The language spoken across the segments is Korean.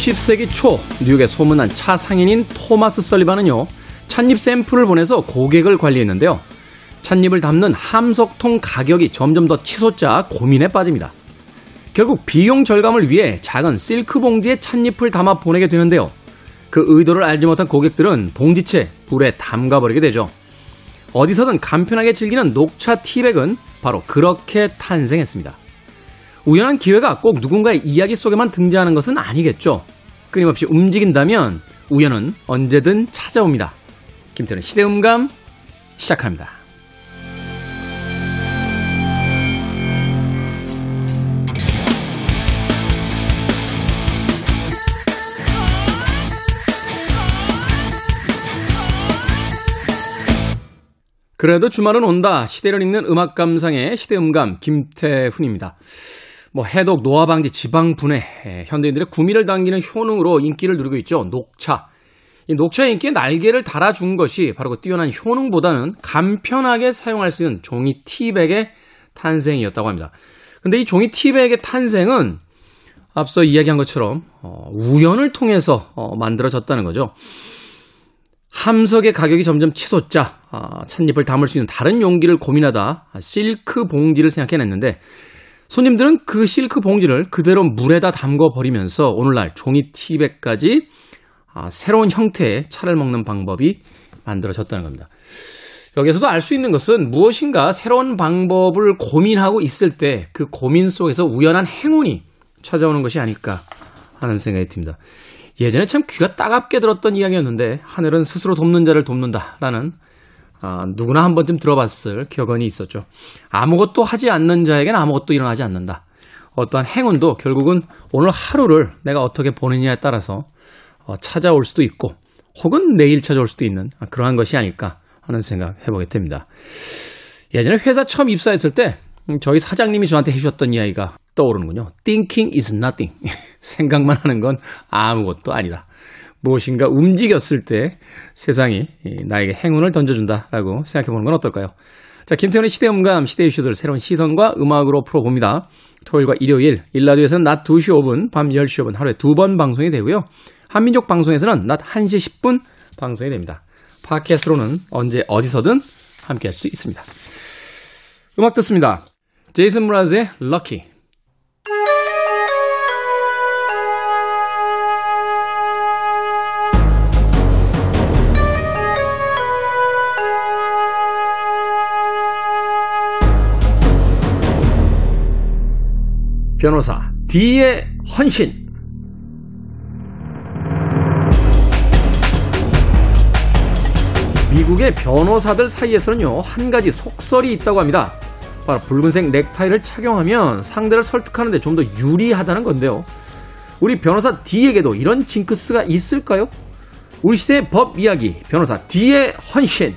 20세기 초 뉴욕의 소문난 차 상인인 토마스 설리반은요, 찻잎 샘플을 보내서 고객을 관리했는데요. 찻잎을 담는 함석통 가격이 점점 더 치솟자 고민에 빠집니다. 결국 비용 절감을 위해 작은 실크 봉지에 찻잎을 담아 보내게 되는데요. 그 의도를 알지 못한 고객들은 봉지채 불에 담가버리게 되죠. 어디서든 간편하게 즐기는 녹차 티백은 바로 그렇게 탄생했습니다. 우연한 기회가 꼭 누군가의 이야기 속에만 등장하는 것은 아니겠죠. 끊임없이 움직인다면 우연은 언제든 찾아옵니다. 김태훈의 시대음감 시작합니다. 그래도 주말은 온다. 시대를 읽는 음악 감상의 시대음감 김태훈입니다. 뭐 해독, 노화 방지, 지방 분해, 현대인들의 구미를 당기는 효능으로 인기를 누리고 있죠. 녹차. 이 녹차의 인기에 날개를 달아준 것이 바로 그 뛰어난 효능보다는 간편하게 사용할 수 있는 종이 티백의 탄생이었다고 합니다. 근데 이 종이 티백의 탄생은 앞서 이야기한 것처럼 어, 우연을 통해서 어, 만들어졌다는 거죠. 함석의 가격이 점점 치솟자 아, 찻잎을 담을 수 있는 다른 용기를 고민하다 실크 봉지를 생각해냈는데 손님들은 그 실크 봉지를 그대로 물에다 담궈 버리면서 오늘날 종이 티백까지 아, 새로운 형태의 차를 먹는 방법이 만들어졌다는 겁니다. 여기서도 알 수 있는 것은 무엇인가 새로운 방법을 고민하고 있을 때 그 고민 속에서 우연한 행운이 찾아오는 것이 아닐까 하는 생각이 듭니다. 예전에 참 귀가 따갑게 들었던 이야기였는데 하늘은 스스로 돕는 자를 돕는다라는 아, 누구나 한 번쯤 들어봤을 격언이 있었죠. 아무것도 하지 않는 자에게는 아무것도 일어나지 않는다. 어떠한 행운도 결국은 오늘 하루를 내가 어떻게 보느냐에 따라서 어, 찾아올 수도 있고 혹은 내일 찾아올 수도 있는 그러한 것이 아닐까 하는 생각 해보게 됩니다. 예전에 회사 처음 입사했을 때 음, 저희 사장님이 저한테 해주셨던 이야기가 떠오르는군요. Thinking is nothing. 생각만 하는 건 아무것도 아니다. 무엇인가 움직였을 때 세상이 나에게 행운을 던져준다라고 생각해 보는 건 어떨까요? 자, 김태훈의 시대음감, 시대 이슈들 새로운 시선과 음악으로 풀어봅니다. 토요일과 일요일, 일라디오에서는 낮 2시 5분, 밤 10시 5분 하루에 두 번 방송이 되고요. 한민족 방송에서는 낮 1시 10분 방송이 됩니다. 팟캐스트로는 언제 어디서든 함께 할 수 있습니다. 음악 듣습니다. 제이슨 브라즈의 럭 변호사 D의 헌신 미국의 변호사들 사이에서는요 한 가지 속설이 있다고 합니다. 바로 붉은색 넥타이를 착용하면 상대를 설득하는데 좀 더 유리하다는 건데요. 우리 변호사 D에게도 이런 징크스가 있을까요? 우리 시대의 법 이야기 변호사 D의 헌신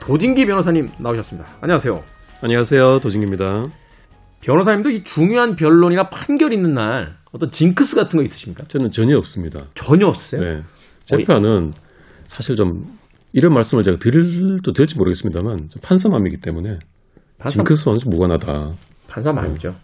도진기 변호사님 나오셨습니다. 안녕하세요. 안녕하세요. 도진기입니다. 변호사님도 이 중요한 변론이나 판결 있는 날 어떤 징크스 같은 거 있으십니까? 저는 전혀 없습니다. 전혀 없으세요? 네. 재판은 사실 좀 이런 말씀을 제가 드릴도 될지 모르겠습니다만 판사맘이기 때문에 판사, 징크스와는 좀 무관하다. 판사맘이죠. 네.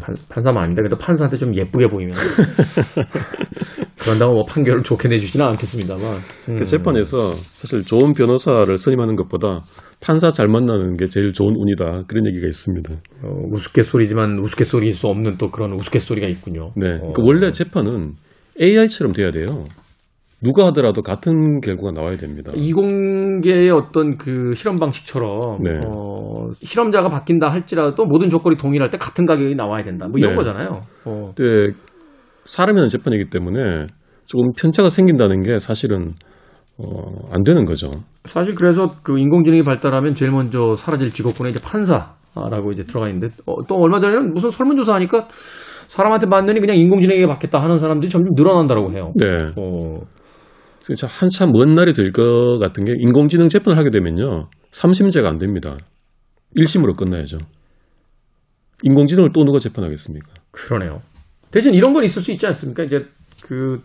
판, 판사맘인데 그래도 판사한테 좀 예쁘게 보이면 그런다고 뭐 판결을 좋게 내주지는 않겠습니다만. 음. 그 재판에서 사실 좋은 변호사를 선임하는 것보다 판사 잘 만나는 게 제일 좋은 운이다 그런 얘기가 있습니다. 어, 우스갯소리지만 우스갯소리일 수 없는 또 그런 우스갯소리가 있군요. 네. 어. 그 원래 재판은 AI처럼 돼야 돼요. 누가 하더라도 같은 결과가 나와야 됩니다. 이공계의 어떤 그 실험 방식처럼 네. 어, 실험자가 바뀐다 할지라도 모든 조건이 동일할 때 같은 가격이 나와야 된다. 뭐 이런 네. 거잖아요. 어. 네. 사람이 하는 재판이기 때문에 조금 편차가 생긴다는 게 사실은 어, 안 되는 거죠. 사실 그래서 그 인공지능이 발달하면 제일 먼저 사라질 직업군에 이제 판사라고 이제 들어가 있는데 어, 또 얼마 전에는 무슨 설문조사 하니까 사람한테 맞느니 그냥 인공지능에게 받겠다 하는 사람들이 점점 늘어난다고 해요. 네. 어. 그래서 한참 먼 날이 될 것 같은 게 인공지능 재판을 하게 되면요. 3심제가 안 됩니다. 1심으로 끝나야죠. 인공지능을 또 누가 재판하겠습니까? 그러네요. 대신 이런 건 있을 수 있지 않습니까? 이제 그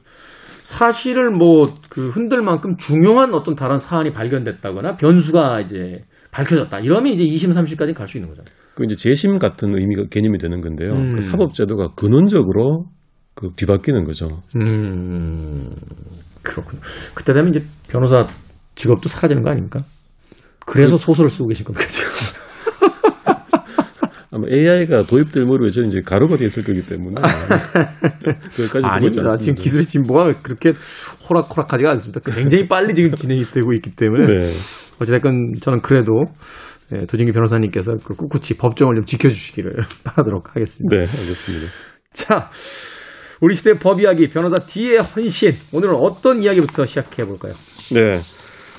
사실을 뭐 그 흔들 만큼 중요한 어떤 다른 사안이 발견됐다거나 변수가 이제 밝혀졌다. 이러면 이제 2심, 3심까지 갈 수 있는 거죠. 그 이제 재심 같은 의미가 개념이 되는 건데요. 음. 그 사법제도가 근원적으로 그 뒤바뀌는 거죠. 음, 그렇군요. 그때 되면 이제 변호사 직업도 사라지는 거 아닙니까? 그래서 소설을 쓰고 계신 겁니까, 지금? 아마 AI가 도입될 무렵에 저는 이제 가루가 돼 있을 거기 때문에 그것까지 아닙니다. 지금 기술의 진보가 그렇게 호락호락하지가 않습니다. 굉장히 빨리 지금 진행이 되고 있기 때문에 네. 어찌됐건 저는 그래도 예, 도진기 변호사님께서 그 꿋꿋이 법정을 좀 지켜주시기를 바라도록 하겠습니다. 네, 알겠습니다. 자, 우리 시대 법 이야기 변호사 D의 헌신 오늘은 어떤 이야기부터 시작해 볼까요? 네.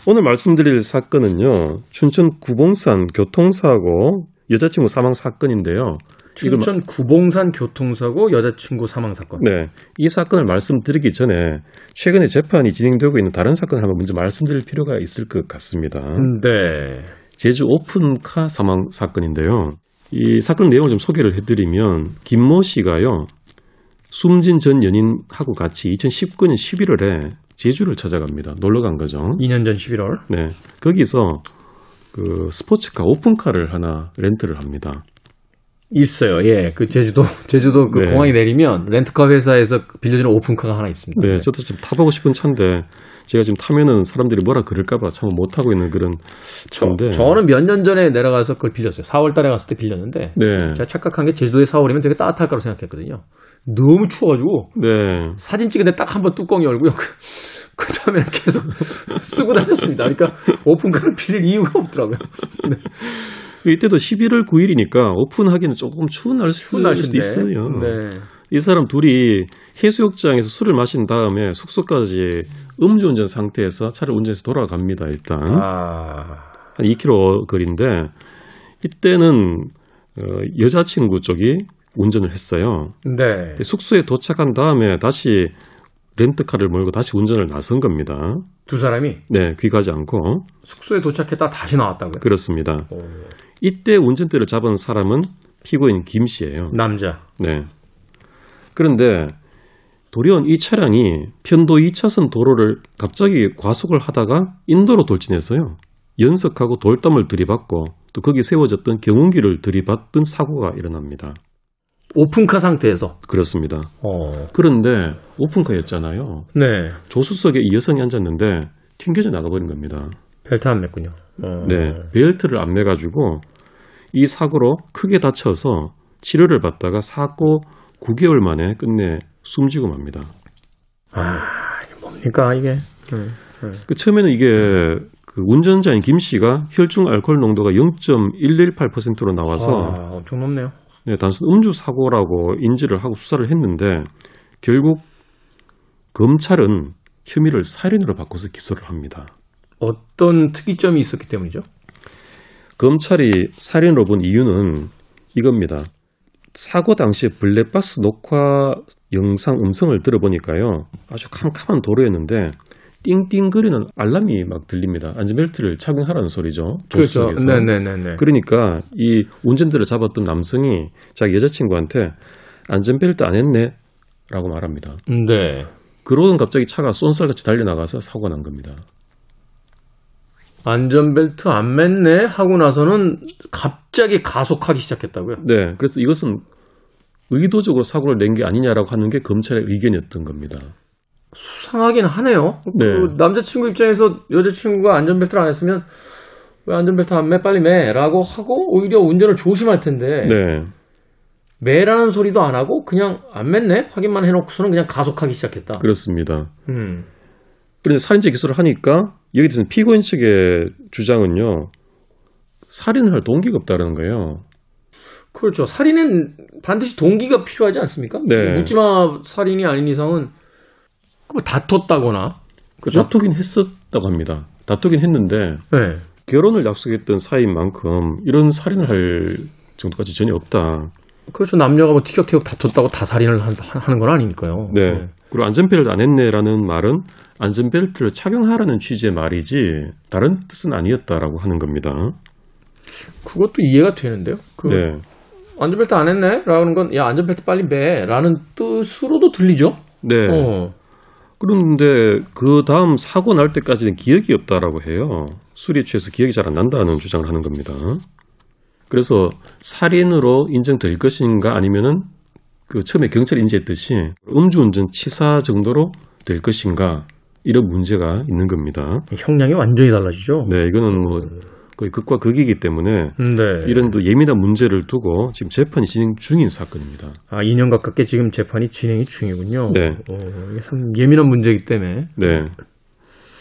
오늘 말씀드릴 사건은요. 춘천 구봉산 교통사고 여자친구 사망 사건인데요. 춘천 구봉산 교통사고 여자친구 사망 사건. 네. 이 사건을 말씀드리기 전에 최근에 재판이 진행되고 있는 다른 사건을 한번 먼저 말씀드릴 필요가 있을 것 같습니다. 네. 제주 오픈카 사망 사건인데요. 이 사건 내용을 좀 소개를 해드리면 김모 씨가요. 숨진 전 연인하고 같이 2019년 11월에 제주를 찾아갑니다. 놀러 간 거죠. 2년 전 11월. 네. 거기서 그 스포츠카 오픈카를 하나 렌트를 합니다. 있어요. 예. 그 제주도 제주도 그 네. 공항에 내리면 렌트카 회사에서 빌려주는 오픈카가 하나 있습니다. 네, 저도 좀 타보고 싶은 차인데 제가 지금 타면은 사람들이 뭐라 그럴까봐 참못 타고 있는 그런 차인데. 저 는 몇 년 전에 내려가서 그걸 빌렸어요. 4월 달에 갔을 때 빌렸는데 네, 제가 착각한 게 제주도에 4월이면 되게 따뜻할 거라고 생각했거든요. 너무 추워가지고 네, 사진 찍는데 딱 한 번 뚜껑 열고요. 그 다음에 계속 쓰고 다녔습니다. 그러니까 오픈카를 빌릴 이유가 없더라고요. 네. 이때도 11월 9일이니까 오픈하기는 조금 추운 날씨 추운 날씨인데. 있어요. 네. 이 사람 둘이 해수욕장에서 술을 마신 다음에 숙소까지 음주운전 상태에서 차를 운전해서 돌아갑니다. 일단 아, 한 2km 거리인데 이때는 어, 여자친구 쪽이 운전을 했어요. 네. 숙소에 도착한 다음에 다시 렌트카를 몰고 다시 운전을 나선 겁니다. 두 사람이 네, 귀가지 않고 숙소에 도착했다 다시 나왔다고요? 그렇습니다. 오, 이때 운전대를 잡은 사람은 피고인 김 씨예요. 남자. 네. 그런데 도리어 이 차량이 편도 2차선 도로를 갑자기 과속을 하다가 인도로 돌진해서요. 연석하고 돌담을 들이받고 또 거기 세워졌던 경운기를 들이받던 사고가 일어납니다. 오픈카 상태에서. 그렇습니다. 어. 그런데 오픈카였잖아요. 네. 조수석에 이 여성이 앉았는데 튕겨져 나가버린 겁니다. 벨트 안 맸군요. 어. 네, 벨트를 안 매가지고 이 사고로 크게 다쳐서 치료를 받다가 사고 9개월 만에 끝내 숨지고 맙니다. 아, 뭡니까 이게? 네. 그 처음에는 이게 그 운전자인 김 씨가 혈중 알코올 농도가 0.118%로 나와서 아, 엄청 높네요. 네, 단순 음주 사고라고 인지를 하고 수사를 했는데 결국 검찰은 혐의를 살인으로 바꿔서 기소를 합니다. 어떤 특이점이 있었기 때문이죠? 검찰이 살인으로 본 이유는 이겁니다. 사고 당시 블랙박스 녹화 영상 음성을 들어보니까요. 아주 캄캄한 도로였는데 띵띵거리는 알람이 막 들립니다. 안전벨트를 착용하라는 소리죠. 조수석에서. 그렇죠. 네네네네. 그러니까 이 운전대를 잡았던 남성이 자기 여자친구한테 안전벨트 안 했네 라고 말합니다. 네. 그러던 갑자기 차가 쏜살같이 달려나가서 사고가 난 겁니다. 안전벨트 안 맸네 하고 나서는 갑자기 가속하기 시작했다고요? 네, 그래서 이것은 의도적으로 사고를 낸 게 아니냐라고 하는 게 검찰의 의견이었던 겁니다. 수상하긴 하네요. 네. 그 남자친구 입장에서 여자친구가 안전벨트를 안 했으면 왜 안전벨트 안 매? 빨리 매. 라고 하고 오히려 운전을 조심할 텐데 네, 매라는 소리도 안 하고 그냥 안 맸네? 확인만 해놓고서는 그냥 가속하기 시작했다. 그렇습니다. 음. 그런데 살인죄 기소를 하니까 여기 대해서 피고인 측의 주장은요, 살인을 할 동기가 없다는 거예요. 그렇죠. 살인은 반드시 동기가 필요하지 않습니까? 네. 묻지마 살인이 아닌 이상은 뭐 다퉜다거나 그죠? 다투긴 했었다고 합니다. 다투긴 했는데 네. 결혼을 약속했던 사이인 만큼 이런 살인을 할 정도까지 전혀 없다. 그렇죠. 남녀가 뭐 티격태격 다퉜다고 다 살인을 한- 하는 건 아니니까요. 네. 그리고 안전벨트를 안 했네라는 말은 안전벨트를 착용하라는 취지의 말이지 다른 뜻은 아니었다라고 하는 겁니다. 그것도 이해가 되는데요. 그 네. 안전벨트 안 했네? 라는 건, 야, 안전벨트 빨리 매. 라는 뜻으로도 들리죠? 네. 어. 그런데 그 다음 사고 날 때까지는 기억이 없다라고 해요. 술이 취해서 기억이 잘 안 난다는 주장을 하는 겁니다. 그래서 살인으로 인정될 것인가 아니면은 그 처음에 경찰이 인지했듯이 음주운전 치사 정도로 될 것인가 이런 문제가 있는 겁니다. 형량이 완전히 달라지죠. 네, 이거는 뭐 거의 극과 극이기 때문에 네. 이런 또 예민한 문제를 두고 지금 재판이 진행 중인 사건입니다. 아, 2년 가깝게 지금 재판이 진행이 중이군요. 네. 어, 이게 참 예민한 문제이기 때문에. 네.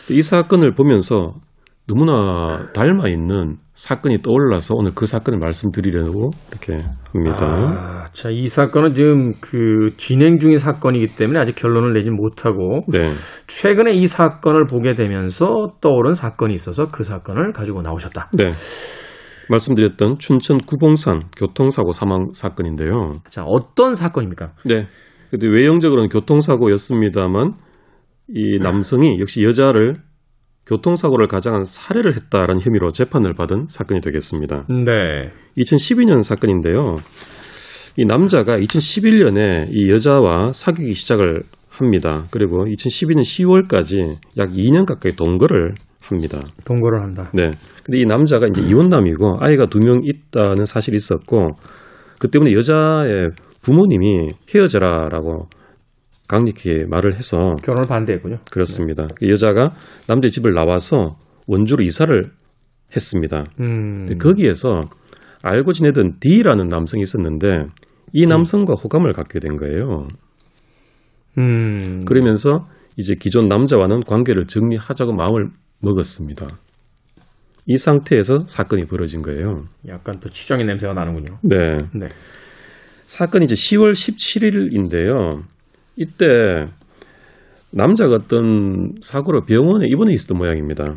이 사건을 보면서 너무나 닮아 있는 사건이 떠올라서 오늘 그 사건을 말씀드리려고 이렇게 합니다. 아, 자, 이 사건은 지금 그 진행 중인 사건이기 때문에 아직 결론을 내지 못하고 네. 최근에 이 사건을 보게 되면서 떠오른 사건이 있어서 그 사건을 가지고 나오셨다. 네. 말씀드렸던 춘천 구봉산 교통사고 사망 사건인데요. 자, 어떤 사건입니까? 네. 근데 외형적으로는 교통사고였습니다만 이 남성이 역시 여자를 교통사고를 가장한 살해를 했다라는 혐의로 재판을 받은 사건이 되겠습니다. 네. 2012년 사건인데요. 이 남자가 2011년에 이 여자와 사귀기 시작을 합니다. 그리고 2012년 10월까지 약 2년 가까이 동거를 합니다. 동거를 한다. 네. 근데 이 남자가 이제 이혼남이고 아이가 두 명 있다는 사실이 있었고 그 때문에 여자의 부모님이 헤어져라라고 강력히 말을 해서 결혼을 반대했군요. 그렇습니다. 그 여자가 남자의 집을 나와서 원주로 이사를 했습니다. 음. 거기에서 알고 지내던 D라는 남성이 있었는데 이 남성과 호감을 갖게 된 거예요. 음. 그러면서 이제 기존 남자와는 관계를 정리하자고 마음을 먹었습니다. 이 상태에서 사건이 벌어진 거예요. 약간 또 치정의 냄새가 나는군요. 네. 네. 사건이 이제 10월 17일인데요. 이때 남자가 어떤 사고로 병원에 입원해 있었던 모양입니다.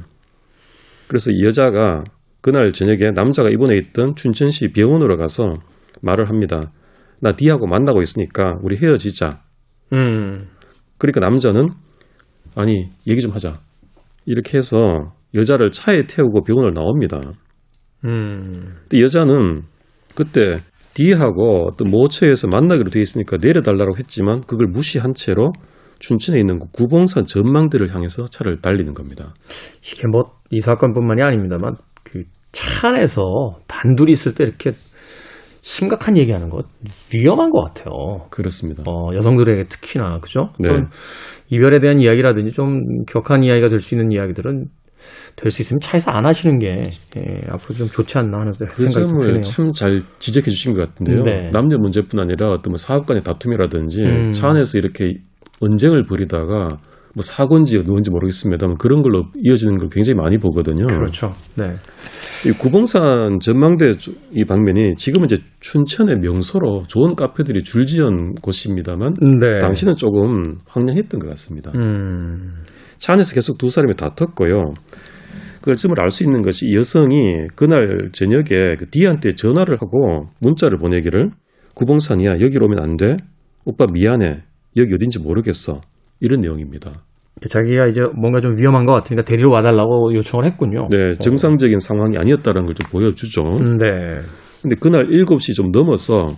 그래서 이 여자가 그날 저녁에 남자가 입원해 있던 춘천시 병원으로 가서 말을 합니다. 나 D하고 만나고 있으니까 우리 헤어지자. 음. 그러니까 남자는 아니 얘기 좀 하자. 이렇게 해서 여자를 차에 태우고 병원을 나옵니다. 음. 근데 여자는 그때 D하고 어떤 모처에서 만나기로 돼 있으니까 내려달라고 했지만 그걸 무시한 채로 춘천에 있는 그 구봉산 전망대를 향해서 차를 달리는 겁니다. 이게 뭐 이 사건뿐만이 아닙니다만 그 차 안에서 단둘이 있을 때 이렇게 심각한 얘기하는 것 위험한 것 같아요. 그렇습니다. 어, 여성들에게 특히나 그죠? 네. 좀 이별에 대한 이야기라든지 좀 격한 이야기가 될 수 있는 이야기들은 될 수 있으면 차에서 안 하시는 게 예, 앞으로 좀 좋지 않나 하는 그 생각이 드네요. 점을 참잘 지적해 주신 것 같은데요. 네. 남녀 문제뿐 아니라 어떤 뭐 사업 간의 다툼이라든지 음. 차 안에서 이렇게 언쟁을 벌이다가 뭐 사고인지 누군지 모르겠습니다만 그런 걸로 이어지는 걸 굉장히 많이 보거든요. 그렇죠. 네. 이 구봉산 전망대 주- 이 방면이 지금은 이제 춘천의 명소로 좋은 카페들이 줄지은 곳입니다만 네. 당시는 조금 황량했던 것 같습니다. 음. 차 안에서 계속 두 사람이 다퉜고요. 그걸 점을 알 수 있는 것이 이 여성이 그날 저녁에 그 D한테 전화를 하고 문자를 보내기를 구봉산이야 여기로 오면 안 돼. 오빠 미안해. 여기 어딘지 모르겠어. 이런 내용입니다. 자기가 이제 뭔가 좀 위험한 것 같으니까 데리러 와달라고 요청을 했군요. 네, 정상적인 상황이 아니었다는 걸 좀 보여주죠. 음, 네. 근데 그날 7시 좀 넘어서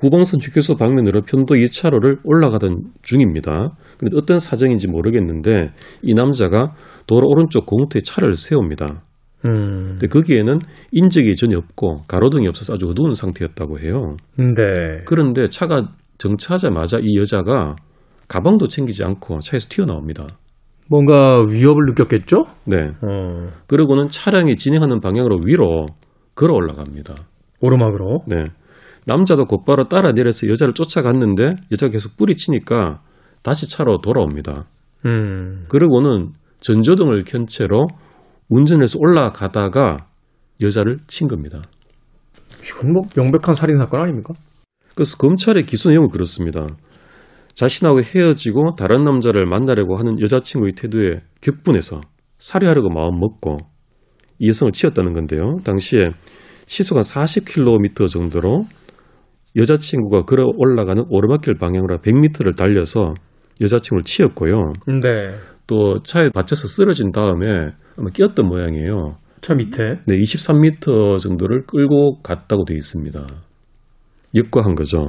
구봉산 휴게소 방면으로 편도 2차로를 올라가던 중입니다. 근데 어떤 사정인지 모르겠는데 이 남자가 도로 오른쪽 공터에 차를 세웁니다. 음. 근데 거기에는 인적이 전혀 없고 가로등이 없어서 아주 어두운 상태였다고 해요. 네. 그런데 차가 정차하자마자 이 여자가 가방도 챙기지 않고 차에서 튀어나옵니다. 뭔가 위협을 느꼈겠죠? 네. 어. 그러고는 차량이 진행하는 방향으로 위로 걸어 올라갑니다. 오르막으로. 네. 남자도 곧바로 따라 내려서 여자를 쫓아갔는데 여자가 계속 뿌리치니까 다시 차로 돌아옵니다. 음. 그러고는 전조등을 켠 채로 운전해서 올라가다가 여자를 친 겁니다. 이건 뭐 명백한 살인 사건 아닙니까? 그래서 검찰의 기소 내용은 그렇습니다. 자신하고 헤어지고 다른 남자를 만나려고 하는 여자친구의 태도에 격분해서 살해하려고 마음 먹고 이 여성을 치었다는 건데요. 당시에 시속 한 40km 정도로 여자친구가 걸어 올라가는 오르막길 방향으로 100m를 달려서 여자친구를 치었고요. 네. 또 차에 받쳐서 쓰러진 다음에 아마 끼었던 모양이에요. 차 밑에. 네, 23m 정도를 끌고 갔다고 되어 있습니다. 역과한 거죠.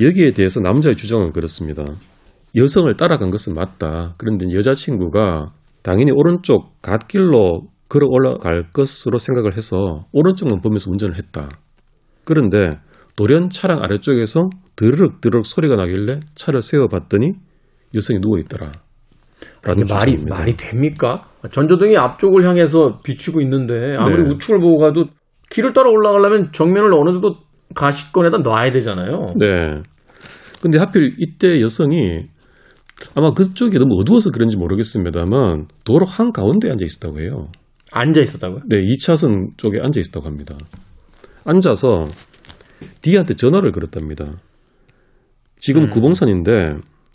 여기에 대해서 남자의 주장은 그렇습니다. 여성을 따라간 것은 맞다. 그런데 여자친구가 당연히 오른쪽 갓길로 걸어 올라갈 것으로 생각을 해서 오른쪽만 보면서 운전을 했다. 그런데 돌연 차량 아래쪽에서 드르륵 드르륵 소리가 나길래 차를 세워봤더니 여성이 누워 있더라. 라는 말이 말이 됩니까? 전조등이 앞쪽을 향해서 비추고 있는데 아무리 네. 우측을 보고 가도 길을 따라 올라가려면 정면을 어느 정도 가시권에다 놔야 되잖아요. 네. 근데 하필 이때 여성이 아마 그쪽이 너무 어두워서 그런지 모르겠습니다만 도로 한 가운데 앉아 있었다고 해요. 앉아 있었다고요? 네, 2차선 쪽에 앉아 있었다고 합니다. 앉아서 D한테 전화를 걸었답니다. 지금 음. 구봉선인데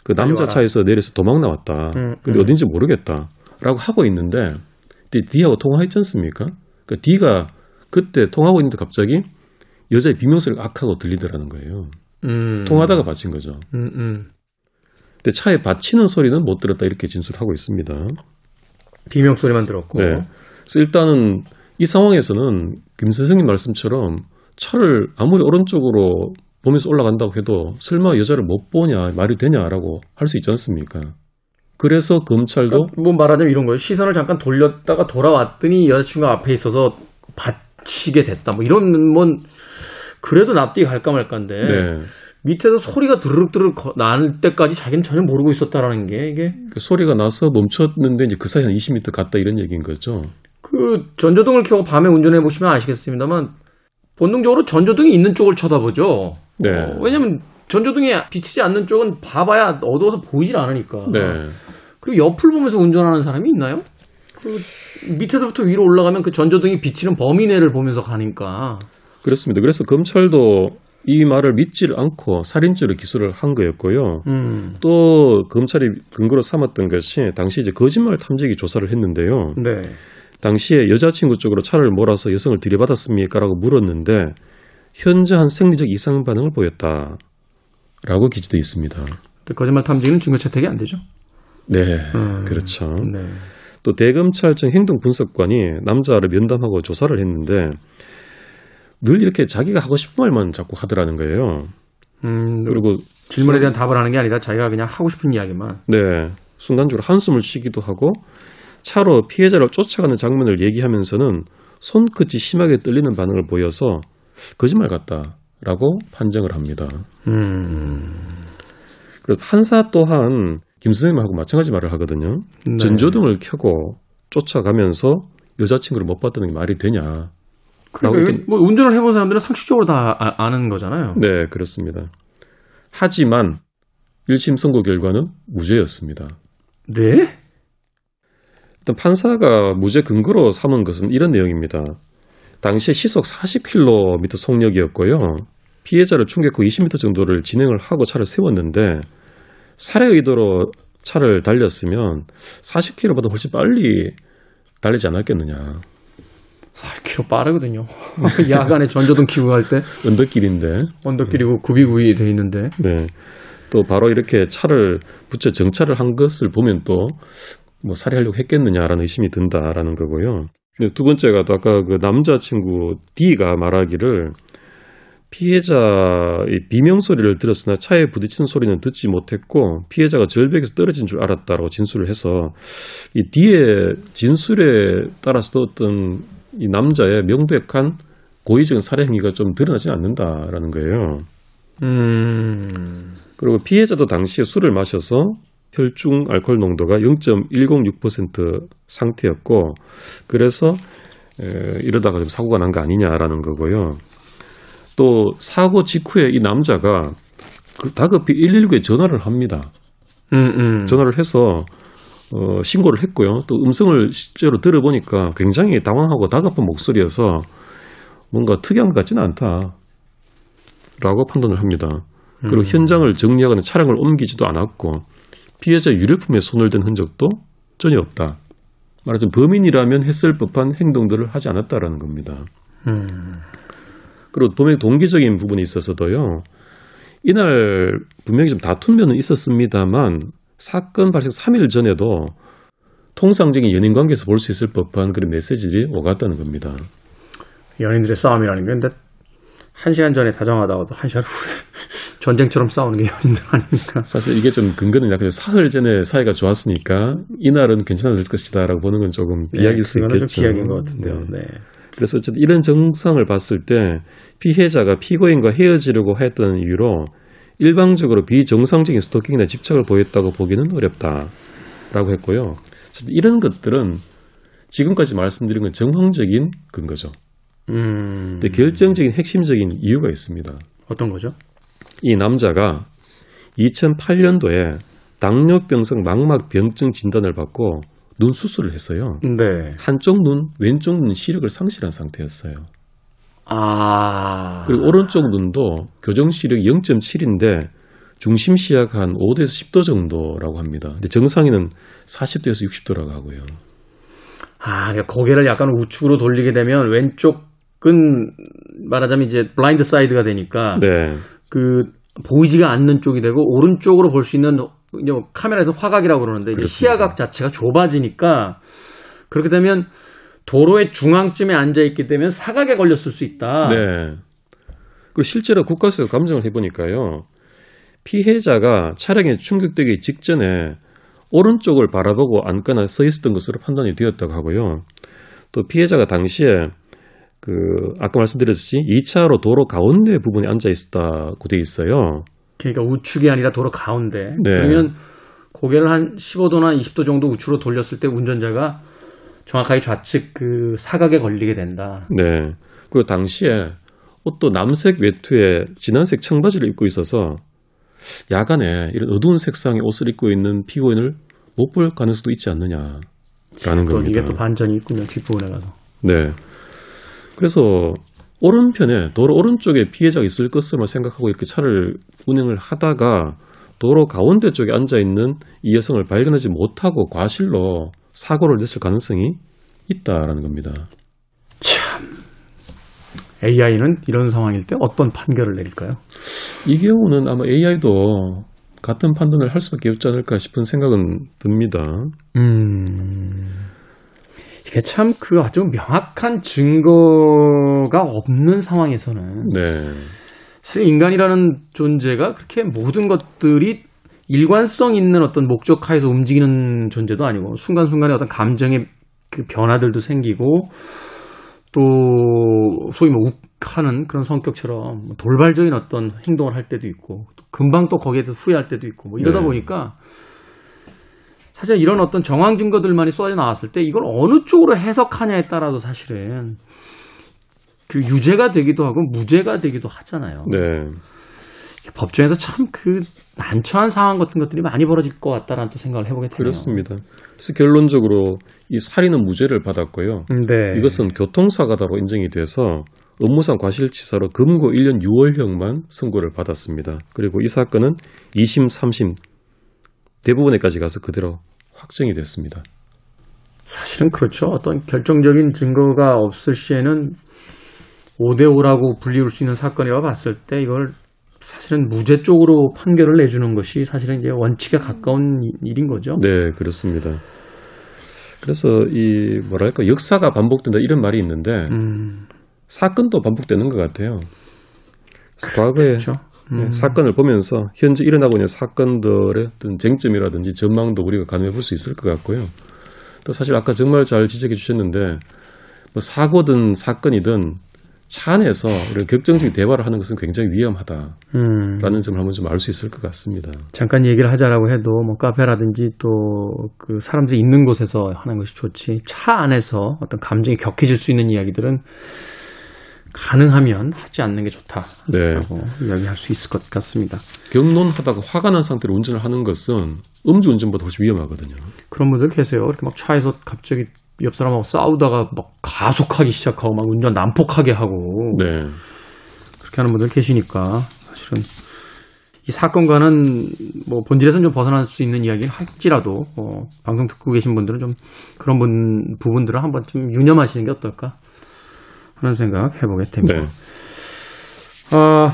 그 남자 차에서 내려서 도망 나왔다. 음, 근데 음. 어딘지 모르겠다. 라고 하고 있는데 D하고 통화했지 않습니까? 그러니까 D가 그때 통화하고 있는데 갑자기 여자의 비명소리가 악하고 들리더라는 거예요. 음. 통하다가 받친 거죠. 음, 음. 근데 차에 받치는 소리는 못 들었다 이렇게 진술하고 있습니다. 비명 소리만 들었고. 네. 그래서 일단은 이 상황에서는 김 선생님 말씀처럼 차를 아무리 오른쪽으로 보면서 올라간다고 해도 설마 여자를 못 보냐 말이 되냐라고 할 수 있지 않습니까? 그래서 검찰도 그러니까 뭐 말하자면 이런 거예요. 시선을 잠깐 돌렸다가 돌아왔더니 여자친구가 앞에 있어서 받치게 됐다. 뭐 이런 뭐 그래도 납득이 갈까 말까인데 네. 밑에서 소리가 드르륵드르륵 날 때까지 자기는 전혀 모르고 있었다라는 게 이게 그 소리가 나서 멈췄는데 이제 그 사이 한 20m 갔다 이런 얘기인 거죠. 그 전조등을 켜고 밤에 운전해 보시면 아시겠습니다만 본능적으로 전조등이 있는 쪽을 쳐다보죠. 네. 어, 왜냐면 전조등이 비치지 않는 쪽은 봐봐야 어두워서 보이질 않으니까. 네. 그리고 옆을 보면서 운전하는 사람이 있나요? 그 밑에서부터 위로 올라가면 그 전조등이 비치는 범위 내를 보면서 가니까. 그렇습니다. 그래서 검찰도 이 말을 믿지를 않고 살인죄로 기소를 한 거였고요. 음. 또 검찰이 근거로 삼았던 것이 당시 이제 거짓말 탐지기 조사를 했는데요. 네. 당시에 여자친구 쪽으로 차를 몰아서 여성을 들이받았습니까라고 물었는데 현저한 생리적 이상 반응을 보였다라고 기재돼 있습니다. 거짓말 탐지기는 증거 채택이 안 되죠? 네, 음. 그렇죠. 네. 또 대검찰청 행동분석관이 남자를 면담하고 조사를 했는데 늘 이렇게 자기가 하고 싶은 말만 자꾸 하더라는 거예요. 음, 그리고 질문에 대한 답을 하는 게 아니라 자기가 그냥 하고 싶은 이야기만. 네. 순간적으로 한숨을 쉬기도 하고 차로 피해자를 쫓아가는 장면을 얘기하면서는 손끝이 심하게 떨리는 반응을 보여서 거짓말 같다라고 판정을 합니다. 음. 그리고 판사 또한 김 선생님하고 마찬가지 말을 하거든요. 네. 전조등을 켜고 쫓아가면서 여자친구를 못 봤다는 게 말이 되냐. 그러니까 뭐 운전을 해본 사람들은 상식적으로 다 아, 는 거잖아요. 네, 그렇습니다. 하지만 1심 선고 결과는 무죄였습니다. 네? 일단 판사가 무죄 근거로 삼은 것은 이런 내용입니다. 당시에 시속 40km 속력이었고요. 피해자를 충격 후 20m 정도를 진행을 하고 차를 세웠는데 살해 의도로 차를 달렸으면 40km보다 훨씬 빨리 달리지 않았겠느냐. 4km 빠르거든요. 야간에 전조등 켜고 갈 때. 언덕길인데. 언덕길이고 구비구비 돼 있는데. 네. 또 바로 이렇게 차를 붙여 정차를 한 것을 보면 또 뭐 살해하려고 했겠느냐라는 의심이 든다라는 거고요. 두 번째가 또 아까 그 남자친구 D가 말하기를 피해자의 비명 소리를 들었으나 차에 부딪히는 소리는 듣지 못했고 피해자가 절벽에서 떨어진 줄 알았다라고 진술을 해서 이 D의 진술에 따라서도 어떤 이 남자의 명백한 고의적인 살해 행위가 좀 드러나지 않는다라는 거예요. 음. 그리고 피해자도 당시에 술을 마셔서 혈중 알코올 농도가 0.106% 상태였고 그래서 에, 이러다가 좀 사고가 난 거 아니냐라는 거고요. 또 사고 직후에 이 남자가 그 다급히 119에 전화를 합니다. 음, 음. 전화를 해서 어, 신고를 했고요. 또 음성을 실제로 들어보니까 굉장히 당황하고 다급한 목소리여서 뭔가 특이한 것 같지는 않다. 라고 판단을 합니다. 그리고 음. 현장을 정리하거나 차량을 옮기지도 않았고 피해자 유류품에 손을 댄 흔적도 전혀 없다. 말하자면 범인이라면 했을 법한 행동들을 하지 않았다라는 겁니다. 음. 그리고 분명히 동기적인 부분이 있어서도요. 이날 분명히 좀 다툰 면은 있었습니다만 사건 발생 3일 전에도 통상적인 연인 관계에서 볼 수 있을 법한 그런 메시지들이 오갔다는 겁니다. 연인들의 싸움이라는 게 근데 한 시간 전에 다정하다가도 한 시간 후에 전쟁처럼 싸우는 게 연인들 아닙니까? 사실 이게 좀 근거는 약간 사흘 전에 사이가 좋았으니까 이날은 괜찮아질 것이다라고 보는 건 조금 비약일 네, 수 있겠죠. 좀 비약인 것 같은데요. 네. 네. 그래서 어쨌든 이런 정상을 봤을 때 피해자가 피고인과 헤어지려고 했던 이유로 일방적으로 비정상적인 스토킹이나 집착을 보였다고 보기는 어렵다라고 했고요. 이런 것들은 지금까지 말씀드린 건 정황적인 근거죠. 음. 근데 결정적인 핵심적인 이유가 있습니다. 어떤 거죠? 이 남자가 2008년도에 당뇨병성 망막 병증 진단을 받고 눈 수술을 했어요. 네. 한쪽 눈, 왼쪽 눈 시력을 상실한 상태였어요. 아. 그리고 오른쪽 눈도 교정 시력이 0.7인데 중심 시야가 한 5도에서 10도 정도라고 합니다. 근데 정상인은 40도에서 60도라고 하고요. 아, 그러니까 고개를 약간 우측으로 돌리게 되면 왼쪽 은 말하자면 이제 blind side가 되니까 네. 그 보이지가 않는 쪽이 되고 오른쪽으로 볼 수 있는 이제 뭐 카메라에서 화각이라고 그러는데 이제. 시야각 자체가 좁아지니까 그렇게 되면 도로의 중앙쯤에 앉아 있기 때문에 사각에 걸렸을 수 있다. 네. 그리고 실제로 국가수가 감정을 해보니까요. 피해자가 차량에 충격되기 직전에 오른쪽을 바라보고 앉거나 서 있었던 것으로 판단이 되었다고 하고요. 또 피해자가 당시에 그 아까 말씀드렸듯이 2차로 도로 가운데 부분에 앉아 있었다고 돼 있어요. 그러니까 우측이 아니라 도로 가운데. 네. 그러면 고개를 한 15도나 20도 정도 우측으로 돌렸을 때 운전자가 정확하게 좌측 그 사각에 걸리게 된다. 네. 그리고 당시에 옷도 남색 외투에 진한색 청바지를 입고 있어서 야간에 이런 어두운 색상의 옷을 입고 있는 피고인을 못 볼 가능성도 있지 않느냐라는 또 겁니다. 이게 또 반전이 있군요. 뒷부분에 가서. 네. 그래서 오른편에 도로 오른쪽에 피해자가 있을 것으로 생각하고 이렇게 차를 운행을 하다가 도로 가운데 쪽에 앉아 있는 이 여성을 발견하지 못하고 과실로 사고를 냈을 가능성이 있다라는 겁니다. AI는 이런 상황일 때 어떤 판결을 내릴까요? 이 경우는 아마 AI도 같은 판단을 할 수밖에 없지 않을까 싶은 생각은 듭니다. 음. 이게 참 그 아주 명확한 증거가 없는 상황에서는 네. 사실 인간이라는 존재가 그렇게 모든 것들이 일관성 있는 어떤 목적 하에서 움직이는 존재도 아니고 순간순간에 어떤 감정의 그 변화들도 생기고 또 소위 뭐 욱하는 그런 성격처럼 뭐 돌발적인 어떤 행동을 할 때도 있고 또 금방 또 거기에 대해서 후회할 때도 있고 뭐 이러다 네. 보니까 사실 이런 어떤 정황 증거들만이 쏟아져 나왔을 때 이걸 어느 쪽으로 해석하냐에 따라서 사실은 그 유죄가 되기도 하고 무죄가 되기도 하잖아요. 네. 법정에서 참 그 난처한 상황 같은 것들이 많이 벌어질 것 같다라는 또 생각을 해보게 되네요. 그렇습니다. 그래서 결론적으로 이 살인은 무죄를 받았고요. 네. 이것은 교통사고다로 인정이 돼서 업무상 과실치사로 금고 1년 6월형만 선고를 받았습니다. 그리고 이 사건은 2심, 3심 대부분에까지 가서 그대로 확정이 됐습니다. 사실은 그렇죠. 어떤 결정적인 증거가 없을 시에는 5대5라고 불리울 수 있는 사건이라고 봤을 때 이걸 사실은 무죄 쪽으로 판결을 내주는 것이 사실은 이제 원칙에 가까운 이- 일인 거죠. 네, 그렇습니다. 그래서 이 뭐랄까 역사가 반복된다 이런 말이 있는데 음, 사건도 반복되는 것 같아요. 그래서 과거에 그렇죠. 네, 음, 사건을 보면서 현재 일어나고 있는 사건들의 어떤 쟁점이라든지 전망도 우리가 가늠해 볼 수 있을 것 같고요. 또 사실 아까 정말 잘 지적해 주셨는데 뭐 사고든 사건이든 차 안에서 이런 격정적인 대화를 하는 것은 굉장히 위험하다라는 음, 점을 한번 좀 알 수 있을 것 같습니다. 잠깐 얘기를 하자라고 해도 뭐 카페라든지 또 그 사람들이 있는 곳에서 하는 것이 좋지 차 안에서 어떤 감정이 격해질 수 있는 이야기들은 가능하면 하지 않는 게 좋다라고 네. 이야기할 수 있을 것 같습니다. 경론하다가 화가 난 상태로 운전을 하는 것은 음주 운전보다 훨씬 위험하거든요. 그런 분들 계세요. 이렇게 막 차에서 갑자기 옆 사람하고 싸우다가 막 가속하기 시작하고 막 운전 난폭하게 하고 네. 그렇게 하는 분들 계시니까 사실은 이 사건과는 뭐 본질에서는 좀 벗어날 수 있는 이야기를 할지라도 어, 방송 듣고 계신 분들은 좀 그런 분, 부분들을 한번 좀 유념하시는 게 어떨까 하는 생각 해보게 됩니다. 네. 어,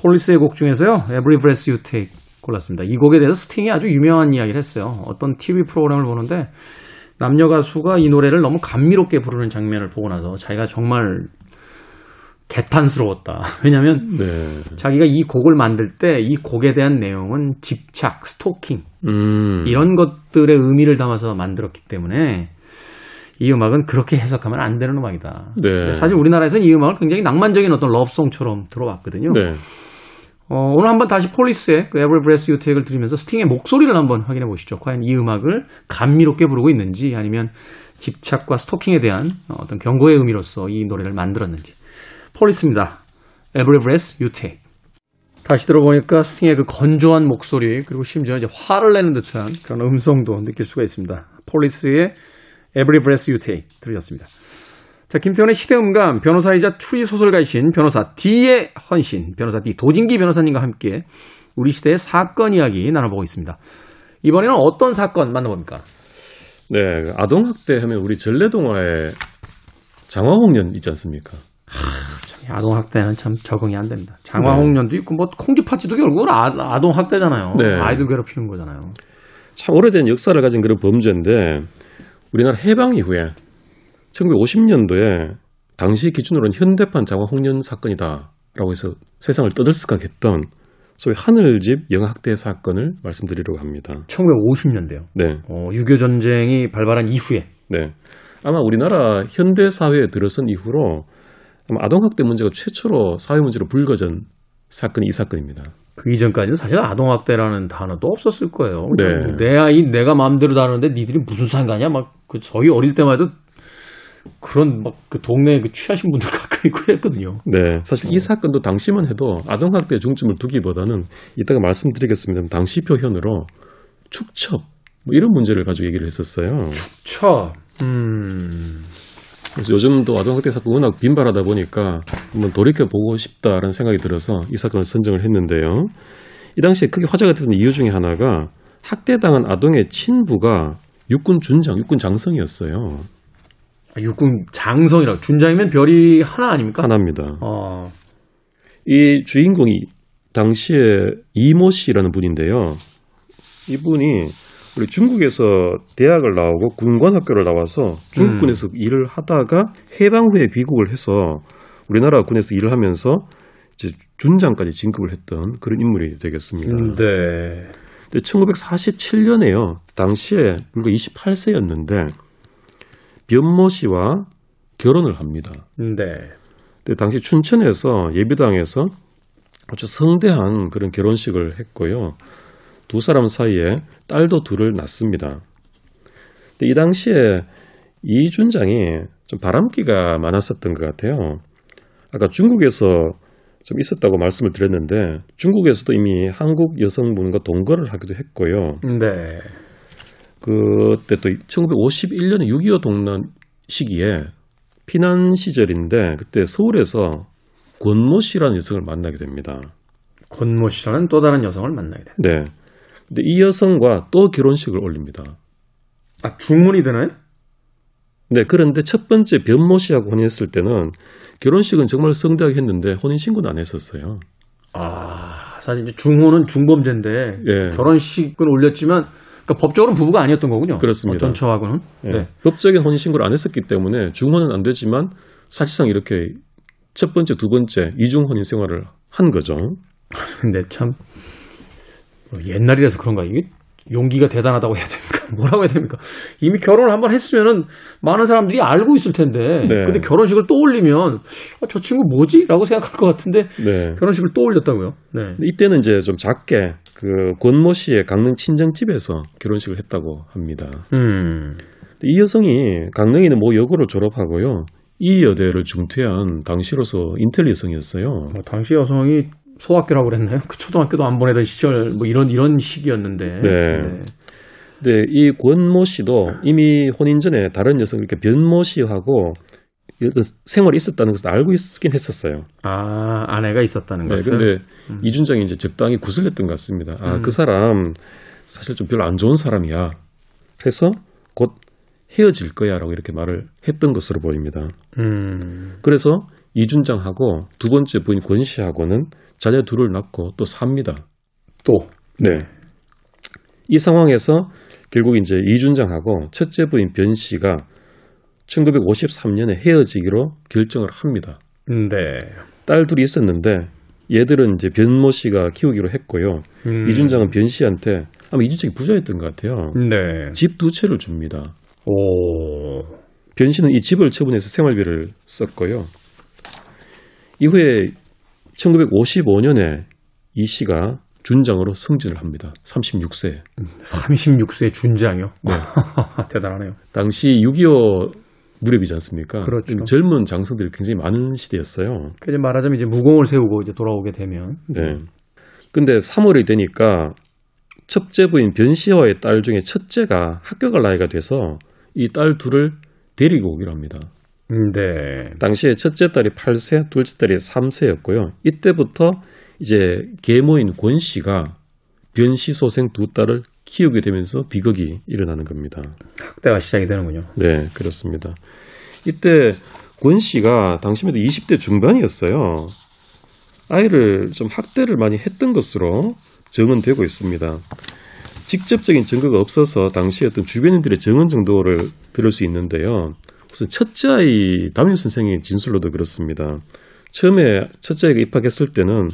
폴리스의 곡 중에서요, Every Breath You Take 골랐습니다. 이 곡에 대해서 스팅이 아주 유명한 이야기를 했어요. 어떤 TV 프로그램을 보는데 남녀 가수가 이 노래를 너무 감미롭게 부르는 장면을 보고 나서 자기가 정말 개탄스러웠다. 왜냐하면 네. 자기가 이 곡을 만들 때 이 곡에 대한 내용은 집착, 스토킹 음. 이런 것들의 의미를 담아서 만들었기 때문에 이 음악은 그렇게 해석하면 안 되는 음악이다. 네. 사실 우리나라에서는 이 음악을 굉장히 낭만적인 어떤 love song처럼 들어왔거든요. 네. 어, 오늘 한번 다시 폴리스의 그 Every Breath You Take을 들으면서 스팅의 목소리를 한번 확인해 보시죠. 과연 이 음악을 감미롭게 부르고 있는지 아니면 집착과 스토킹에 대한 어떤 경고의 의미로서 이 노래를 만들었는지. 폴리스입니다. Every Breath You Take. 다시 들어보니까 스팅의 그 건조한 목소리 그리고 심지어 이제 화를 내는 듯한 그런 음성도 느낄 수가 있습니다. 폴리스의 Every Breath You Take 들으셨습니다. 자, 김태훈의 시대음감 변호사이자 추리 소설가이신 변호사 D의 헌신 변호사 D 도진기 변호사님과 함께 우리 시대의 사건 이야기 나눠보고 있습니다. 이번에는 어떤 사건 만나봅니까? 네. 아동학대 하면 우리 전래동화에 장화홍련 있지 않습니까? 참, 아동학대는 참 적응이 안 됩니다. 장화홍련도 있고 뭐 콩쥐팥쥐도 결국은 아, 동학대잖아요 네. 아이들 괴롭히는 거잖아요. 참 오래된 역사를 가진 그런 범죄인데 우리나라 해방 이후에 1950년도에 당시 기준으로는 현대판 장화 홍련 사건이다라고 해서 세상을 떠들썩하게 했던 소위 하늘집 영학대 사건을 말씀드리려고 합니다. 1950년대요. 네, 어, 6.25 전쟁이 발발한 이후에 네. 아마 우리나라 현대 사회에 들어선 이후로 아마 아동학대 문제가 최초로 사회 문제로 불거진 사건이 이 사건입니다. 그 이전까지는 사실 아동학대라는 단어도 없었을 거예요. 네. 내 아이 내가 마음대로 다루는데 니들이 무슨 상관이야? 막 그 저희 어릴 때만 해도 그런 막 그 동네 그 취하신 분들 가까이 그랬거든요. 네, 사실 이 사건도 당시만 해도 아동학대에 중점을 두기보다는 이따가 말씀드리겠습니다. 당시 표현으로 축첩 뭐 이런 문제를 가지고 얘기를 했었어요. 쳐. 음. 그래서 요즘도 아동학대 사건 워낙 빈발하다 보니까 한번 돌이켜 보고 싶다라는 생각이 들어서 이 사건을 선정을 했는데요. 이 당시에 크게 화제가 됐던 이유 중에 하나가 학대당한 아동의 친부가 육군 준장, 육군 장성이었어요. 아, 육군 장성이라고 준장이면 별이 하나 아닙니까? 하나입니다. 어. 이 주인공이 당시에 이모 씨라는 분인데요. 이분이 우리 중국에서 대학을 나오고 군관학교를 나와서 중국군에서 일을 하다가 해방 후에 귀국을 해서 우리나라 군에서 일을 하면서 이제 준장까지 진급을 했던 그런 인물이 되겠습니다. 네. 근데 1947년에요. 당시에 불과 28세였는데 변모 씨와 결혼을 합니다. 네. 근데 당시 춘천에서 예비당에서 아주 성대한 그런 결혼식을 했고요. 두 사람 사이에 딸도 둘을 낳습니다. 근데 이 당시에 이 준장이 좀 바람기가 많았었던 것 같아요. 아까 중국에서 좀 있었다고 말씀을 드렸는데 중국에서도 이미 한국 여성분과 동거를 하기도 했고요. 네. 그때 또 1951년에 6.25 동란 시기에 피난 시절인데 그때 서울에서 권모 씨라는 여성을 만나게 됩니다. 권모 씨라는 또 다른 여성을 만나게 돼. 네. 근데 이 여성과 또 결혼식을 올립니다. 아, 중문이 되나요? 네, 그런데 첫 번째 변모 씨하고 혼인했을 때는 결혼식은 정말 성대하게 했는데 혼인 신고는 안 했었어요. 아, 사실 이제 중호는 중범죄인데 예. 결혼식은 올렸지만 그러니까 법적으로는 부부가 아니었던 거군요. 그렇습니다. 어떤 처하고는. 예. 네. 법적인 혼인 신고를 안 했었기 때문에 중혼은 안 되지만 사실상 이렇게 첫 번째, 두 번째 이중 혼인 생활을 한 거죠. 근데 참뭐 옛날이라서 그런가 이게 용기가 대단하다고 해야 됩니까? 뭐라고 해야 됩니까? 이미 결혼을 한번 했으면은 많은 사람들이 알고 있을 텐데. 네. 근데 결혼식을 또 올리면 어, 저 친구 뭐지? 라고 생각할 것 같은데 네. 결혼식을 또 올렸다고요. 네. 이때는 이제 좀 작게 그 권모 씨의 강릉 친정집에서 결혼식을 했다고 합니다. 음. 이 여성이 강릉에 있는 모 여고를 졸업하고요. 이 여대를 중퇴한 당시로서 인텔 여성이었어요. 뭐 당시 여성이 소학교라고 그랬나요? 그 초등학교도 안 보내던 시절 뭐 이런 이런 시기였는데. 네. 근데 이 권모 씨도 이미 혼인 전에 다른 여성 이렇게 변모 씨하고 생활이 있었다는 것을 알고 있긴 했었어요. 아 아내가 있었다는 네, 것을. 근데 이준장이 이제 적당히 구슬렸던 것 같습니다. 아, 음. 그 사람 사실 좀 별로 안 좋은 사람이야. 해서 곧 헤어질 거야라고 이렇게 말을 했던 것으로 보입니다. 음. 그래서 이준장하고 두 번째 부인 권 씨하고는 자녀 둘을 낳고 또 삽니다. 또. 네. 이 상황에서 결국 이제 이준장하고 첫째 부인 변 씨가 1953년에 헤어지기로 결정을 합니다. 네. 딸 둘이 있었는데 얘들은 이제 변모 씨가 키우기로 했고요. 음. 이준장은 변 씨한테 아마 이준장이 부자였던 것 같아요. 네. 집 두 채를 줍니다. 오. 변 씨는 이 집을 처분해서 생활비를 썼고요. 이후에 1955년에 이 씨가 준장으로 승진을 합니다. 36세. 36세 준장이요? 네. 대단하네요. 당시 6.25 무렵이지 않습니까? 그렇죠. 젊은 장성들이 굉장히 많은 시대였어요. 그 말하자면 이제 무공을 세우고 이제 돌아오게 되면 네. 근데 3월이 되니까 첫째 부인 변 씨와의 딸 중에 첫째가 학교 갈 나이가 돼서 이 딸 둘을 데리고 오기로 합니다. 네. 당시에 첫째 딸이 8세, 둘째 딸이 3세였고요. 이때부터 이제 계모인 권 씨가 변씨 소생 두 딸을 키우게 되면서 비극이 일어나는 겁니다. 학대가 시작이 되는군요. 네, 그렇습니다. 이때 권 씨가 당시에도 20대 중반이었어요. 아이를 좀 학대를 많이 했던 것으로 증언되고 있습니다. 직접적인 증거가 없어서 당시 어떤 주변인들의 증언 정도를 들을 수 있는데요. 우선 첫째 아이 담임 선생의 진술로도 그렇습니다. 처음에 첫째 아이가 입학했을 때는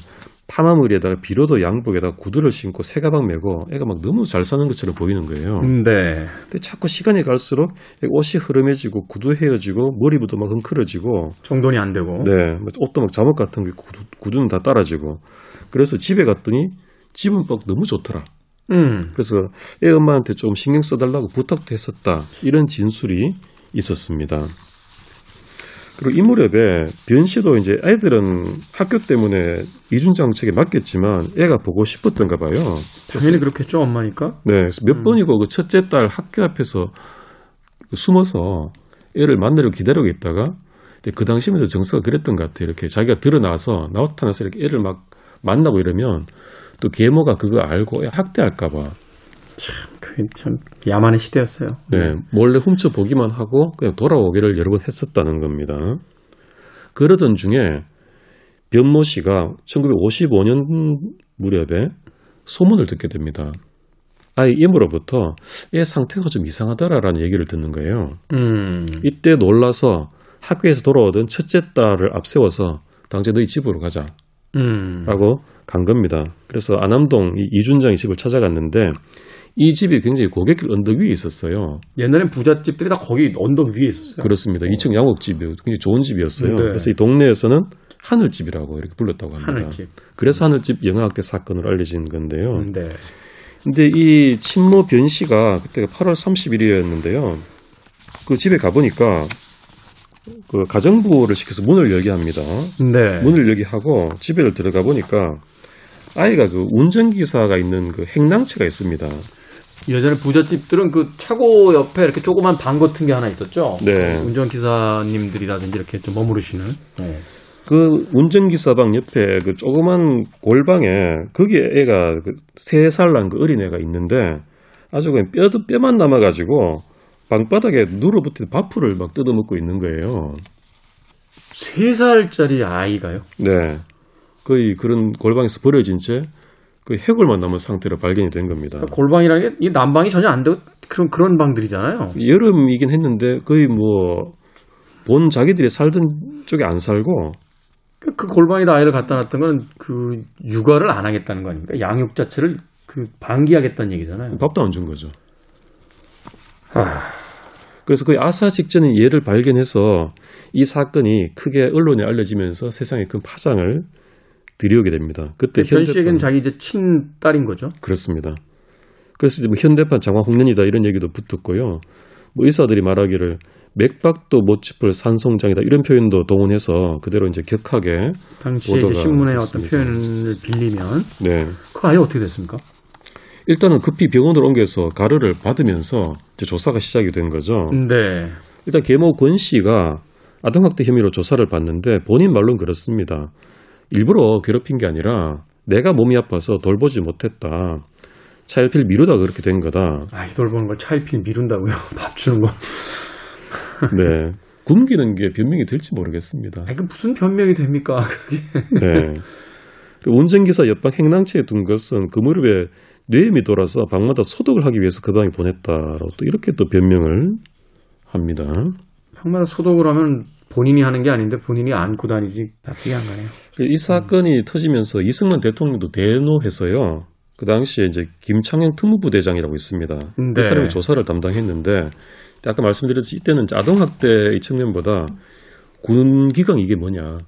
파마머리에다가 비로도 양복에다가 구두를 신고 새 가방 메고 애가 막 너무 잘 사는 것처럼 보이는 거예요. 네. 근데 자꾸 시간이 갈수록 옷이 흐름해지고 구두 헤어지고 머리부터 막 흥크러지고 정돈이 안 되고. 네뭐 옷도 막 잠옷 같은 게 구두, 구두는 다 따라지고 그래서 집에 갔더니 집은 막 너무 좋더라. 음. 그래서 애 엄마한테 좀 신경 써달라고 부탁도 했었다. 이런 진술이 있었습니다. 그리고 이 무렵에 변 씨도 이제 애들은 학교 때문에 이준장 측에 맡겼지만 애가 보고 싶었던가 봐요. 당연히 그렇겠죠, 엄마니까. 네, 몇 번이고 그 첫째 딸 학교 앞에서 숨어서 애를 만나려고 기다리고 있다가 그 당시에도 정서가 그랬던 것 같아요. 이렇게 자기가 드러나서 나타나서 이렇게 애를 막 만나고 이러면 또 계모가 그거 알고 애 학대할까봐 그참 야만의 시대였어요. 네, 몰래 훔쳐 보기만 하고 그냥 돌아오기를 여러 번 했었다는 겁니다. 그러던 중에 변모 씨가 1955년 무렵에 소문을 듣게 됩니다. 아이 이모로부터 얘 상태가 좀 이상하더라라는 얘기를 듣는 거예요. 음. 이때 놀라서 학교에서 돌아오던 첫째 딸을 앞세워서 당장 너희 집으로 가자. 음. 라고 간 겁니다. 그래서 안암동 이 이준장의 집을 찾아갔는데 이 집이 굉장히 고객길 언덕 위에 있었어요. 옛날엔 부잣집들이 다 거기 언덕 위에 있었어요. 그렇습니다. 2층 양옥집이에요. 굉장히 좋은 집이었어요. 네. 그래서 이 동네에서는 하늘집이라고 이렇게 불렀다고 합니다. 하늘집. 그래서 하늘집 영화학대 사건으로 알려진 건데요. 네. 근데 이 친모 변 씨가 그때가 8월 30일이었는데요. 그 집에 가보니까 그 가정부를 시켜서 문을 열게 합니다. 네. 문을 열게 하고 집에를 들어가 보니까 아이가 그 운전기사가 있는 그 행랑채가 있습니다. 예전에 부잣집들은 그 차고 옆에 이렇게 조그만 방 같은 게 하나 있었죠. 네. 운전기사님들이라든지 이렇게 좀 머무르시는. 네. 그 운전기사방 옆에 그 조그만 골방에 거기에 애가 그 세 살 난 그 어린애가 있는데 아주 그냥 뼈, 뼈만 남아가지고 방바닥에 누러붙은 밥풀을 막 뜯어먹고 있는 거예요. 세 살짜리 아이가요? 네. 거의 그런 골방에서 버려진 채 그 해골만 남은 상태로 발견이 된 겁니다. 골방이라는 게이 난방이 전혀 안 되고 그런 그런 방들이잖아요. 여름이긴 했는데 거의 뭐 본 자기들이 살던 쪽에 안 살고 그- 그 골방에다 아이를 갖다 놨던 건 그 육아를 안 하겠다는 거 아닙니까? 양육 자체를 그 방기하겠다는 얘기잖아요. 밥도 안 준 거죠. 아, 그래서 거의 아사 직전인 얘를 발견해서 이 사건이 크게 언론에 알려지면서 세상에 큰 파장을 들이오게 됩니다. 그때 변 씨에게는 현대판 자기 이제 친딸인 거죠. 그렇습니다. 그래서 뭐 현대판 장화 홍련이다 이런 얘기도 붙었고요. 뭐 의사들이 말하기를 맥박도 못 짚을 산송장이다 이런 표현도 동원해서 그대로 이제 격하게 보도가 신문의 어떤. 표현을 빌리면 네 그 아이 어떻게 됐습니까? 일단은 급히 병원으로 옮겨서 가르를 받으면서 이제 조사가 시작이 된 거죠. 네. 일단 계모 권 씨가 아동학대 혐의로 조사를 받는데 본인 말로는 그렇습니다. 일부러 괴롭힌 게 아니라 내가 몸이 아파서 돌보지 못했다. 차일필 미루다 그렇게 된 거다. 아 이 돌보는 걸 차일필 미룬다고요. 밥 주는 거. 네. 굶기는 게 변명이 될지 모르겠습니다. 아이 그 무슨 변명이 됩니까? 그게. 네. 그 운전기사 옆방 행랑채에 둔 것은 그 무렵에 뇌염이 돌아서 방마다 소독을 하기 위해서 그 방에 보냈다라고 또 이렇게 또 변명을 합니다. 방마다 소독을 하면 본인이 하는 게 아닌데 본인이 안고 다니지 납득이 안 가네요. 이 사건이 터지면서 이승만 대통령도 대노해서요. 그 당시에 이제 김창현 특무부 대장이라고 있습니다. 네. 그 사람이 조사를 담당했는데 아까 말씀드렸듯이 이때는 아동 학대의 측면보다 군 기강 이게 뭐냐.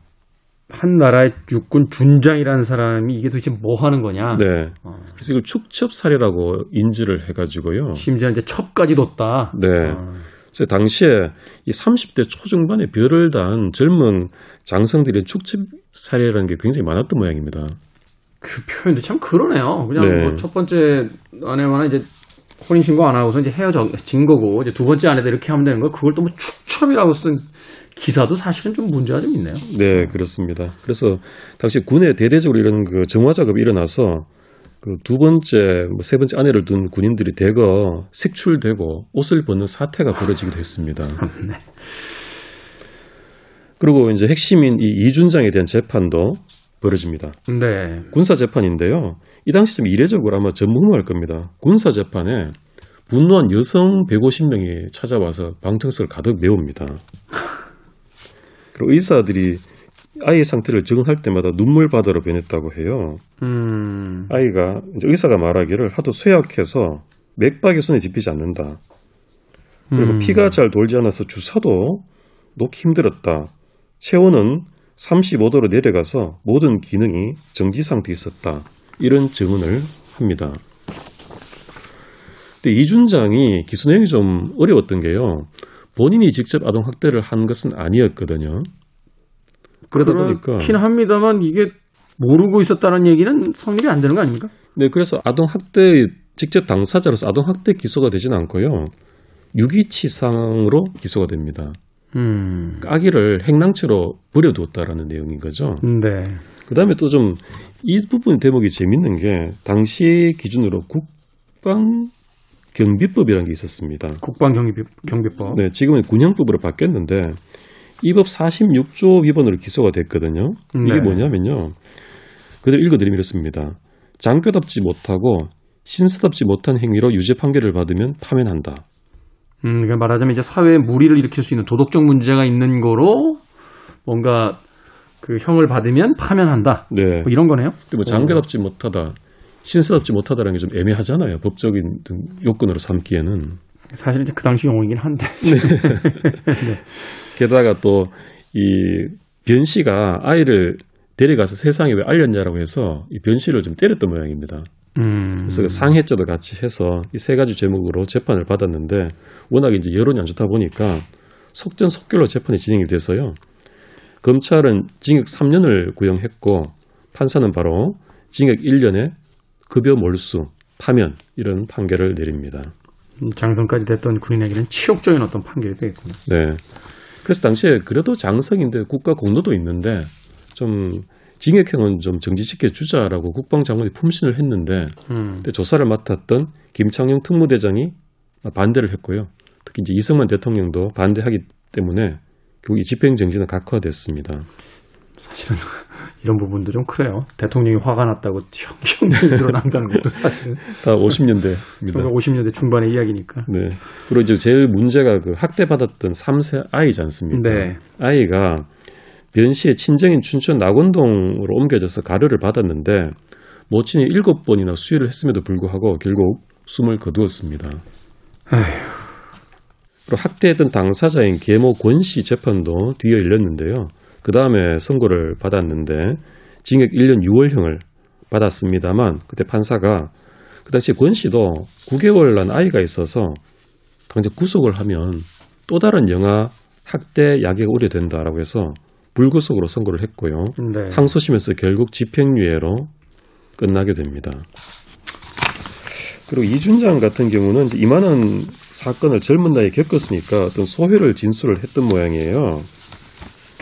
한 나라의 육군 준장이라는 사람이 이게 도대체 뭐 하는 거냐. 네. 어, 그래서 이걸 축첩 사례라고 인지를 해가지고요. 심지어 이제 첩까지 뒀다. 네. 어, 그래서 당시에 이 30대 초중반에 별을 단 젊은 장성들의 축첩 사례라는 게 굉장히 많았던 모양입니다. 그 표현도 참 그러네요. 그냥 네. 뭐첫 번째 아내와는 이제 혼인 신고 안 하고서 이제 헤어진 거고 이제 두 번째 아내도 이렇게 하면 되는 거 그걸 또 뭐 축첩이라고 쓴 기사도 사실은 좀 문제가 좀 있네요. 네, 그렇습니다. 그래서 당시 군에 대대적으로 이런 그 정화 작업이 일어나서 그 두 번째, 뭐 세 번째 아내를 둔 군인들이 대거 색출되고 옷을 벗는 사태가 벌어지기도 했습니다. 네. 그리고 이제 핵심인 이 이준장에 대한 재판도 벌어집니다. 네. 군사 재판인데요. 이 당시 좀 이례적으로 아마 전무후무할 겁니다. 군사 재판에 분노한 여성 150명이 찾아와서 방청석을 가득 메웁니다. 그리고 의사들이 아이의 상태를 적응할 때마다 눈물 바다로 변했다고 해요. 음. 아이가 의사가 말하기를 하도 쇠약해서 맥박이 손에 집히지 않는다. 그리고 음. 피가 잘 돌지 않아서 주사도 놓기 힘들었다. 체온은 35도로 내려가서 모든 기능이 정지 상태에 있었다. 이런 증언을 합니다. 근데 이준장이 기소 내용이 좀 어려웠던 게요. 본인이 직접 아동 학대를 한 것은 아니었거든요. 그러다 보니까 그렇긴 합니다만 이게 모르고 있었다는 얘기는 성립이 안 되는 거 아닙니까? 네, 그래서 아동 학대 직접 당사자로서 아동 학대 기소가 되진 않고요. 유기치상으로 기소가 됩니다. 음. 아기를 행랑채로 버려두었다라는 내용인 거죠. 네. 그 다음에 또 좀 이 부분 대목이 재밌는 게 당시 기준으로 국방 경비법이라는 게 있었습니다. 국방 경비 경비법. 네, 지금은 군형법으로 바뀌었는데 이 법 46조 위반으로 기소가 됐거든요. 이게 네. 뭐냐면요. 그대로 읽어드리면 이렇습니다. 장교답지 못하고 신사답지 못한 행위로 유죄 판결을 받으면 파면한다. 음, 그러니까 말하자면 이제 사회에 무리를 일으킬 수 있는 도덕적 문제가 있는 거로 뭔가 그 형을 받으면 파면한다. 네. 뭐 이런 거네요. 뭐 장교답지 못하다, 신사답지 못하다라는 게 좀 애매하잖아요. 법적인 등 요건으로 삼기에는. 사실 이제 그 당시 용어이긴 한데. 게다가 또 이 변 씨가 아이를 데려가서 세상에 왜 알렸냐라고 해서 이 변 씨를 좀 때렸던 모양입니다. 음. 그래서 그 상해죄도 같이 해서 이 세 가지 제목으로 재판을 받았는데 워낙 이제 여론이 안 좋다 보니까 속전속결로 재판이 진행이 돼서요. 검찰은 징역 3년을 구형했고 판사는 바로 징역 1년에 급여 몰수, 파면 이런 판결을 내립니다. 음, 장성까지 됐던 군인에게는 치욕적인 어떤 판결이 되겠군요. 네. 그래서 당시에 그래도 장성인데 국가 공로도 있는데 좀 징역형은 좀 정지시켜 주자라고 국방장관이 품신을 했는데 음. 그때 조사를 맡았던 김창룡 특무대장이 반대를 했고요. 특히 이제 이승만 대통령도 반대하기 때문에 결국 이 집행 정지는 각화됐습니다. 사실은 이런 부분도 좀 그래요. 대통령이 화가 났다고 형, 형이 드러난다는 것도 사실은 다 50년대입니다. 50년대 중반의 이야기니까. 네. 그리고 이제 제일 문제가 그 학대받았던 3세 아이지 않습니까? 네. 아이가 변 씨의 친정인 춘천 낙원동으로 옮겨져서 가르를 받았는데 모친이 일곱 번이나 수유를 했음에도 불구하고 결국 숨을 거두었습니다. 아휴. 그리고 학대했던 당사자인 계모 권 씨 재판도 뒤에 열렸는데요. 그 다음에 선고를 받았는데 징역 1년 6월형을 받았습니다만 그때 판사가 그 당시 권 씨도 9개월 난 아이가 있어서 당장 구속을 하면 또 다른 영아 학대 야기가 우려된다라고 해서 불구속으로 선고를 했고요. 네. 항소심에서 결국 집행유예로 끝나게 됩니다. 그리고 이준장 같은 경우는 이만한 사건을 젊은 나이에 겪었으니까 어떤 소회를 진술을 했던 모양이에요.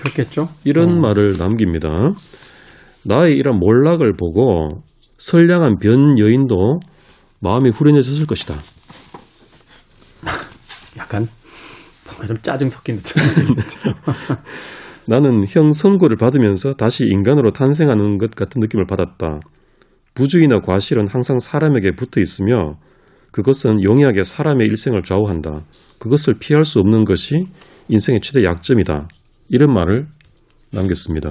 그렇겠죠. 이런 어. 말을 남깁니다. 나의 이런 몰락을 보고 선량한 변 여인도 마음이 후련해졌을 것이다. 약간 뭔가 좀 짜증 섞인 듯한. 나는 형 선고를 받으면서 다시 인간으로 탄생하는 것 같은 느낌을 받았다. 부주의나 과실은 항상 사람에게 붙어 있으며 그것은 용이하게 사람의 일생을 좌우한다. 그것을 피할 수 없는 것이 인생의 최대 약점이다. 이런 말을 남겼습니다.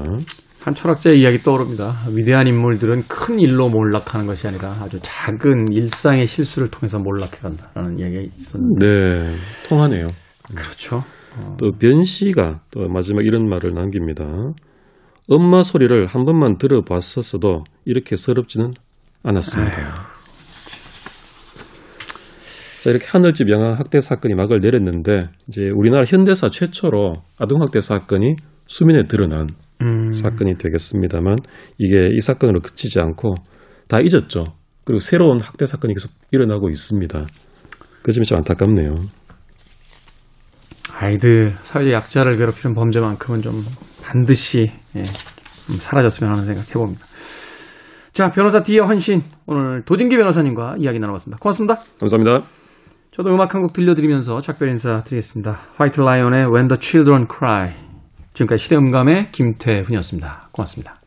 한 철학자의 이야기 떠오릅니다. 위대한 인물들은 큰 일로 몰락하는 것이 아니라 아주 작은 일상의 실수를 통해서 몰락해 간다라는 이야기가 있었는데. 네, 통하네요. 그렇죠. 또 변 씨가 또 마지막 이런 말을 남깁니다. 엄마 소리를 한 번만 들어봤었어도 이렇게 서럽지는 않았습니다. 자, 이렇게 하늘집 영아 학대 사건이 막을 내렸는데 이제 우리나라 현대사 최초로 아동 학대 사건이 수면에 드러난 음, 사건이 되겠습니다만 이게 이 사건으로 그치지 않고 다 잊었죠. 그리고 새로운 학대 사건이 계속 일어나고 있습니다. 그 점이 좀 안타깝네요. 아이들 사회적 약자를 괴롭히는 범죄만큼은 좀 반드시 예, 좀 사라졌으면 하는 생각 해봅니다. 자, 변호사 디어 헌신 오늘 도진기 변호사님과 이야기 나눠봤습니다. 고맙습니다. 감사합니다. 저도 음악 한 곡 들려드리면서 작별 인사 드리겠습니다. 화이트 라이온의 When the Children Cry. 지금까지 시대음감의 김태훈이었습니다. 고맙습니다.